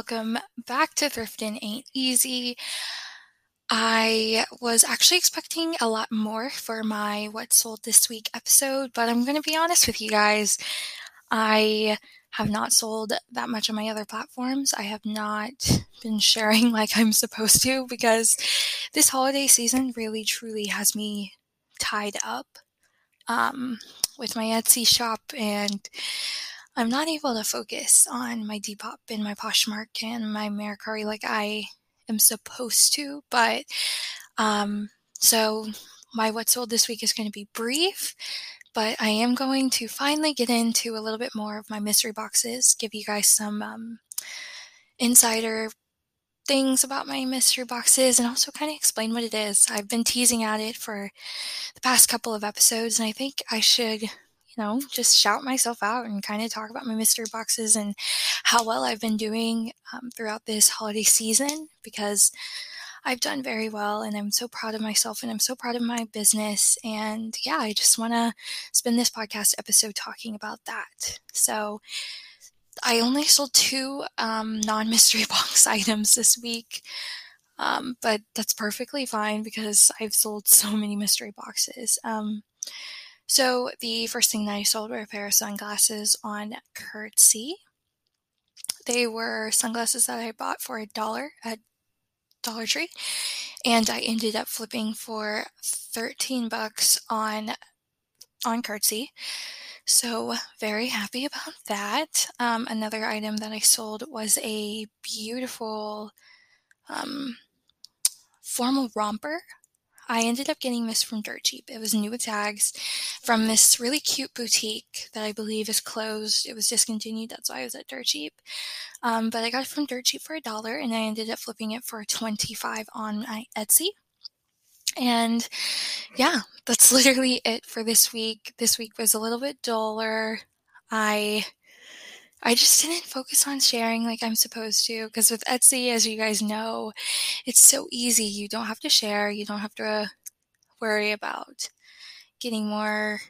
Welcome back to Thrifting Ain't Easy. I was actually expecting a lot more for my What Sold This Week episode, but I'm going to be honest with you guys. I have not sold that much on my other platforms. I have not been sharing like I'm supposed to because this holiday season really truly has me tied up um, with my Etsy shop and I'm not able to focus on my Depop and my Poshmark and my Mercari like I am supposed to. But um, so my what sold this week is going to be brief, but I am going to finally get into a little bit more of my mystery boxes, give you guys some um, insider things about my mystery boxes and also kind of explain what it is. I've been teasing at it for the past couple of episodes, and I think I should you know, just shout myself out and kind of talk about my mystery boxes and how well I've been doing um, throughout this holiday season because I've done very well and I'm so proud of myself and I'm so proud of my business. And yeah, I just want to spend this podcast episode talking about that. So, I only sold two um, non mystery box items this week. Um, but that's perfectly fine because I've sold so many mystery boxes. Um, so the first thing that I sold were a pair of sunglasses on Curtsy. They were sunglasses that I bought for a dollar at Dollar Tree, and I ended up flipping for 13 bucks on on Curtsy. So very happy about that. Um, another item that I sold was a beautiful um, formal romper I ended up getting this from Dirt Cheap. It was new with tags from this really cute boutique that I believe is closed. It was discontinued. That's why I was at Dirt Cheap. Um, but I got it from Dirt Cheap for a dollar and I ended up flipping it for 25 on my Etsy. And yeah, that's literally it for this week. This week was a little bit duller. I I just didn't focus on sharing like I'm supposed to because with Etsy, as you guys know, it's so easy. You don't have to share, you don't have to worry about getting more,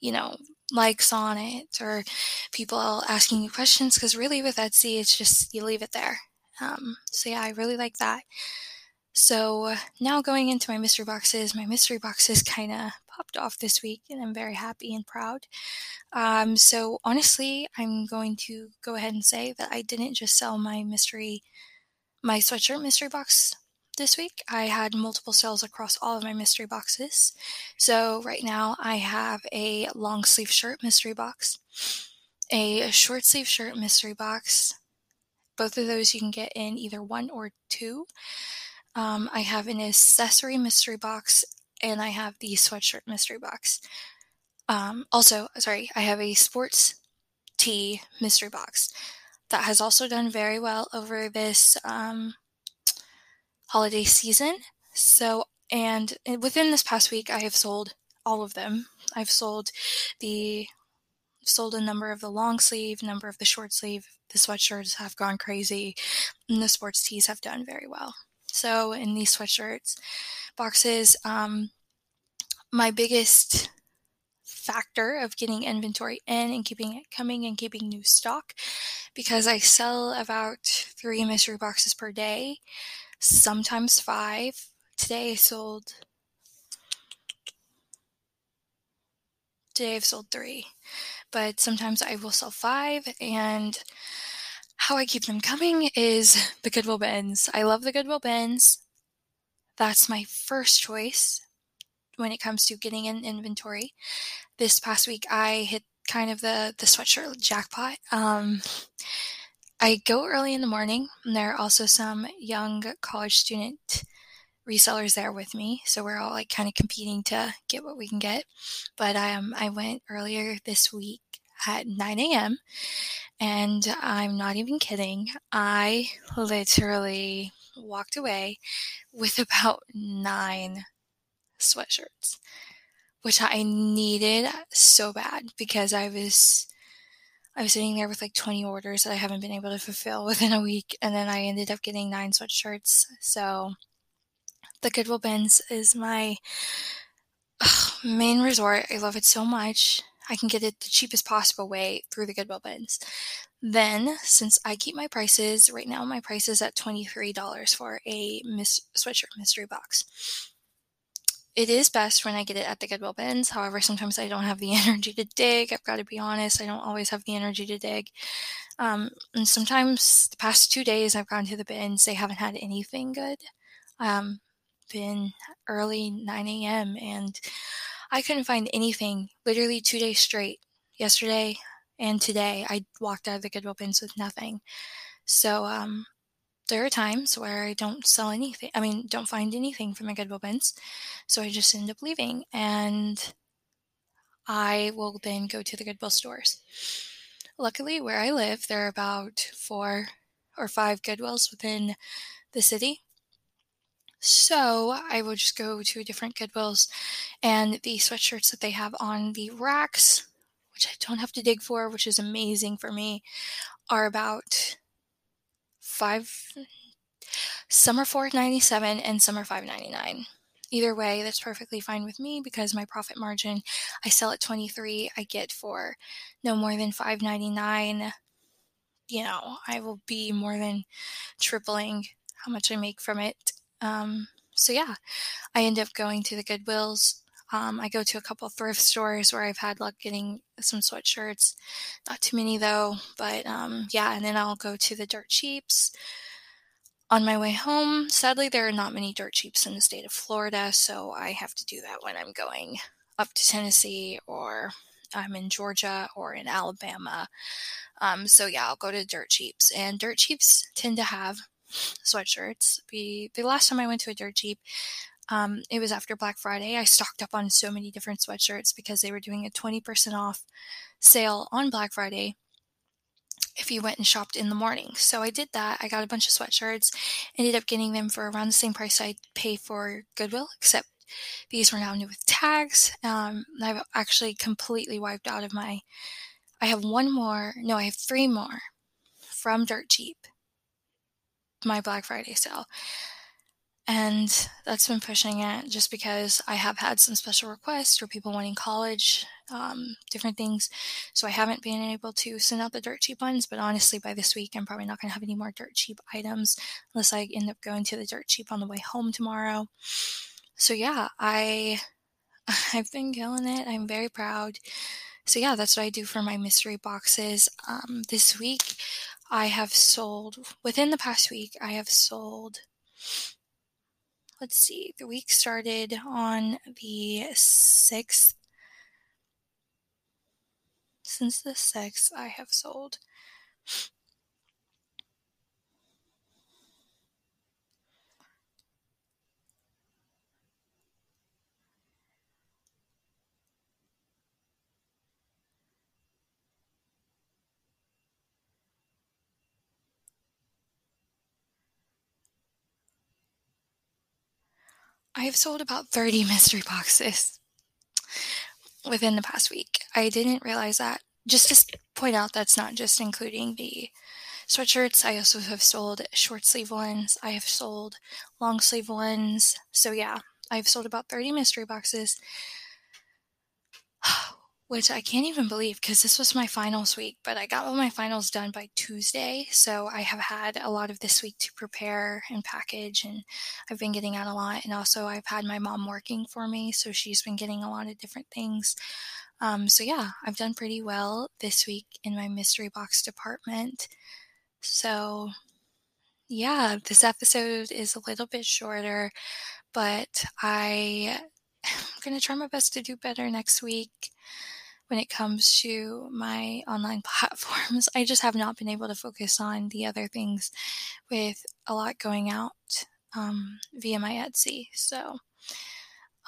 you know, likes on it or people asking you questions because really with Etsy, it's just you leave it there. Um, so yeah, I really like that. So now going into my mystery boxes, my mystery boxes kind of popped off this week and I'm very happy and proud. Um, so honestly, I'm going to go ahead and say that I didn't just sell my mystery, my sweatshirt mystery box this week. I had multiple sales across all of my mystery boxes. So right now I have a long sleeve shirt mystery box, a short sleeve shirt mystery box. Both of those you can get in either one or two. Um, I have an accessory mystery box and I have the sweatshirt mystery box. Um, also, sorry, I have a sports tee mystery box that has also done very well over this um, holiday season. So, and within this past week, I have sold all of them. I've sold the sold a number of the long sleeve, number of the short sleeve. The sweatshirts have gone crazy, and the sports tees have done very well. So in these sweatshirts boxes, um, my biggest factor of getting inventory in and keeping it coming and keeping new stock because I sell about three mystery boxes per day, sometimes five. Today I sold today I've sold three, but sometimes I will sell five and how I keep them coming is the Goodwill bins. I love the Goodwill bins. That's my first choice when it comes to getting an inventory. This past week, I hit kind of the the sweatshirt jackpot. Um, I go early in the morning, and there are also some young college student resellers there with me, so we're all like kind of competing to get what we can get. But um, I went earlier this week at 9 a.m. And I'm not even kidding. I literally walked away with about nine sweatshirts, which I needed so bad because I was I was sitting there with like 20 orders that I haven't been able to fulfill within a week, and then I ended up getting nine sweatshirts. So the Goodwill bins is my ugh, main resort. I love it so much. I can get it the cheapest possible way through the Goodwill bins. Then, since I keep my prices, right now my price is at $23 for a mis- sweatshirt mystery box. It is best when I get it at the Goodwill bins. However, sometimes I don't have the energy to dig. I've got to be honest. I don't always have the energy to dig. Um, and sometimes the past two days I've gone to the bins, they haven't had anything good. Um, been early 9 a.m. and I couldn't find anything literally two days straight. Yesterday, and today I walked out of the Goodwill bins with nothing. So um, there are times where I don't sell anything. I mean, don't find anything from the Goodwill bins. So I just end up leaving and I will then go to the Goodwill stores. Luckily, where I live, there are about four or five Goodwills within the city. So I will just go to different Goodwills and the sweatshirts that they have on the racks which I don't have to dig for, which is amazing for me, are about five. Some are four ninety seven and some are five ninety nine. Either way, that's perfectly fine with me because my profit margin, I sell at twenty three, I get for no more than five ninety nine. You know, I will be more than tripling how much I make from it. Um, so yeah, I end up going to the Goodwills um, I go to a couple thrift stores where I've had luck getting some sweatshirts. Not too many though, but um, yeah, and then I'll go to the dirt cheaps. On my way home, sadly, there are not many dirt cheaps in the state of Florida, so I have to do that when I'm going up to Tennessee or I'm in Georgia or in Alabama. Um, so yeah, I'll go to dirt cheaps, and dirt cheaps tend to have sweatshirts. The the last time I went to a dirt cheap, um, it was after Black Friday. I stocked up on so many different sweatshirts because they were doing a 20% off sale on Black Friday if you went and shopped in the morning. So I did that. I got a bunch of sweatshirts, ended up getting them for around the same price I'd pay for Goodwill, except these were now new with tags. Um, I've actually completely wiped out of my. I have one more. No, I have three more from Dirt Cheap. My Black Friday sale. And that's been pushing it just because I have had some special requests for people wanting college, um, different things. So I haven't been able to send out the dirt cheap ones, but honestly, by this week, I'm probably not going to have any more dirt cheap items unless I end up going to the dirt cheap on the way home tomorrow. So yeah, I, I've been killing it. I'm very proud. So yeah, that's what I do for my mystery boxes. Um, this week, I have sold, within the past week, I have sold let's see, the week started on the 6th. Since the 6th, I have sold I have sold about 30 mystery boxes within the past week. I didn't realize that. Just to point out, that's not just including the sweatshirts. I also have sold short sleeve ones. I have sold long sleeve ones. So yeah, I've sold about 30 mystery boxes which I can't even believe because this was my finals week, but I got all my finals done by Tuesday. So I have had a lot of this week to prepare and package, and I've been getting out a lot. And also, I've had my mom working for me, so she's been getting a lot of different things. Um, so yeah, I've done pretty well this week in my mystery box department. So yeah, this episode is a little bit shorter, but I am going to try my best to do better next week when it comes to my online platforms. I just have not been able to focus on the other things with a lot going out um, via my Etsy. So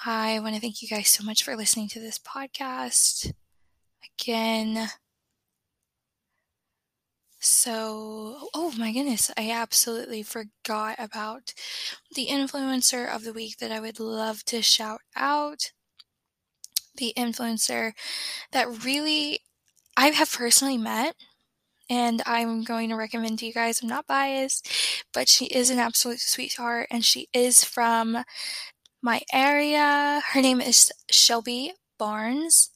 I want to thank you guys so much for listening to this podcast. Again, so, oh my goodness, I absolutely forgot about the influencer of the week that I would love to shout out the influencer that really I have personally met and I'm going to recommend to you guys. I'm not biased, but she is an absolute sweetheart and she is from my area. Her name is Shelby Barnes.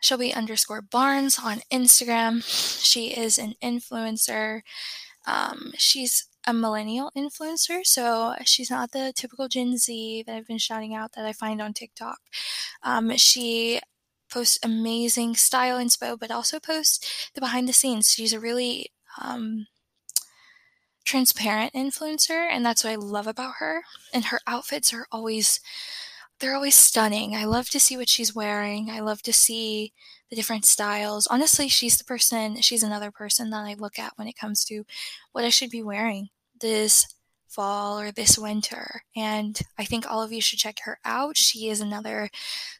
Shelby underscore Barnes on Instagram. She is an influencer. Um, she's a millennial influencer, so she's not the typical Gen Z that I've been shouting out that I find on TikTok. Um, she posts amazing style inspo, but also posts the behind the scenes. She's a really um, transparent influencer, and that's what I love about her. And her outfits are always they're always stunning. I love to see what she's wearing. I love to see the different styles. Honestly, she's the person, she's another person that I look at when it comes to what I should be wearing this fall or this winter. And I think all of you should check her out. She is another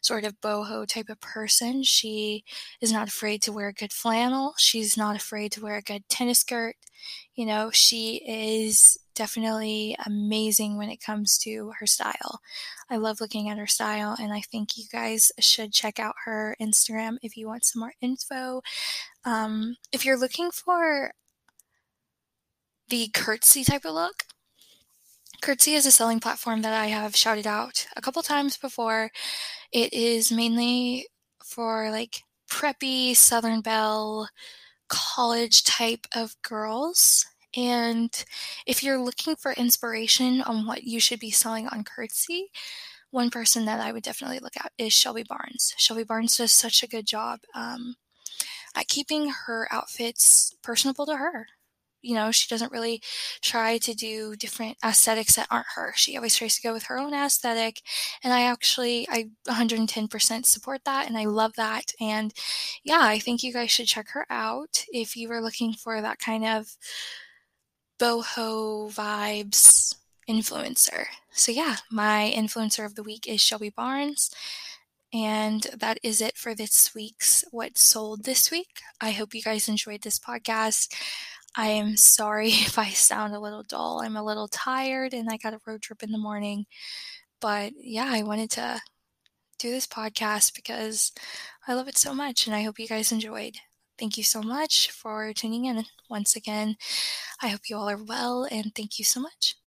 sort of boho type of person. She is not afraid to wear a good flannel. She's not afraid to wear a good tennis skirt. You know, she is definitely amazing when it comes to her style. I love looking at her style, and I think you guys should check out her Instagram if you want some more info. Um, if you're looking for the curtsy type of look, Curtsy is a selling platform that I have shouted out a couple times before. It is mainly for like preppy Southern Belle college type of girls. And if you're looking for inspiration on what you should be selling on Curtsy, one person that I would definitely look at is Shelby Barnes. Shelby Barnes does such a good job um, at keeping her outfits personable to her you know, she doesn't really try to do different aesthetics that aren't her. She always tries to go with her own aesthetic. And I actually, I 110% support that and I love that. And yeah, I think you guys should check her out if you are looking for that kind of boho vibes influencer. So yeah, my influencer of the week is Shelby Barnes. And that is it for this week's What Sold This Week. I hope you guys enjoyed this podcast. I am sorry if I sound a little dull. I'm a little tired and I got a road trip in the morning. But yeah, I wanted to do this podcast because I love it so much and I hope you guys enjoyed. Thank you so much for tuning in once again. I hope you all are well and thank you so much.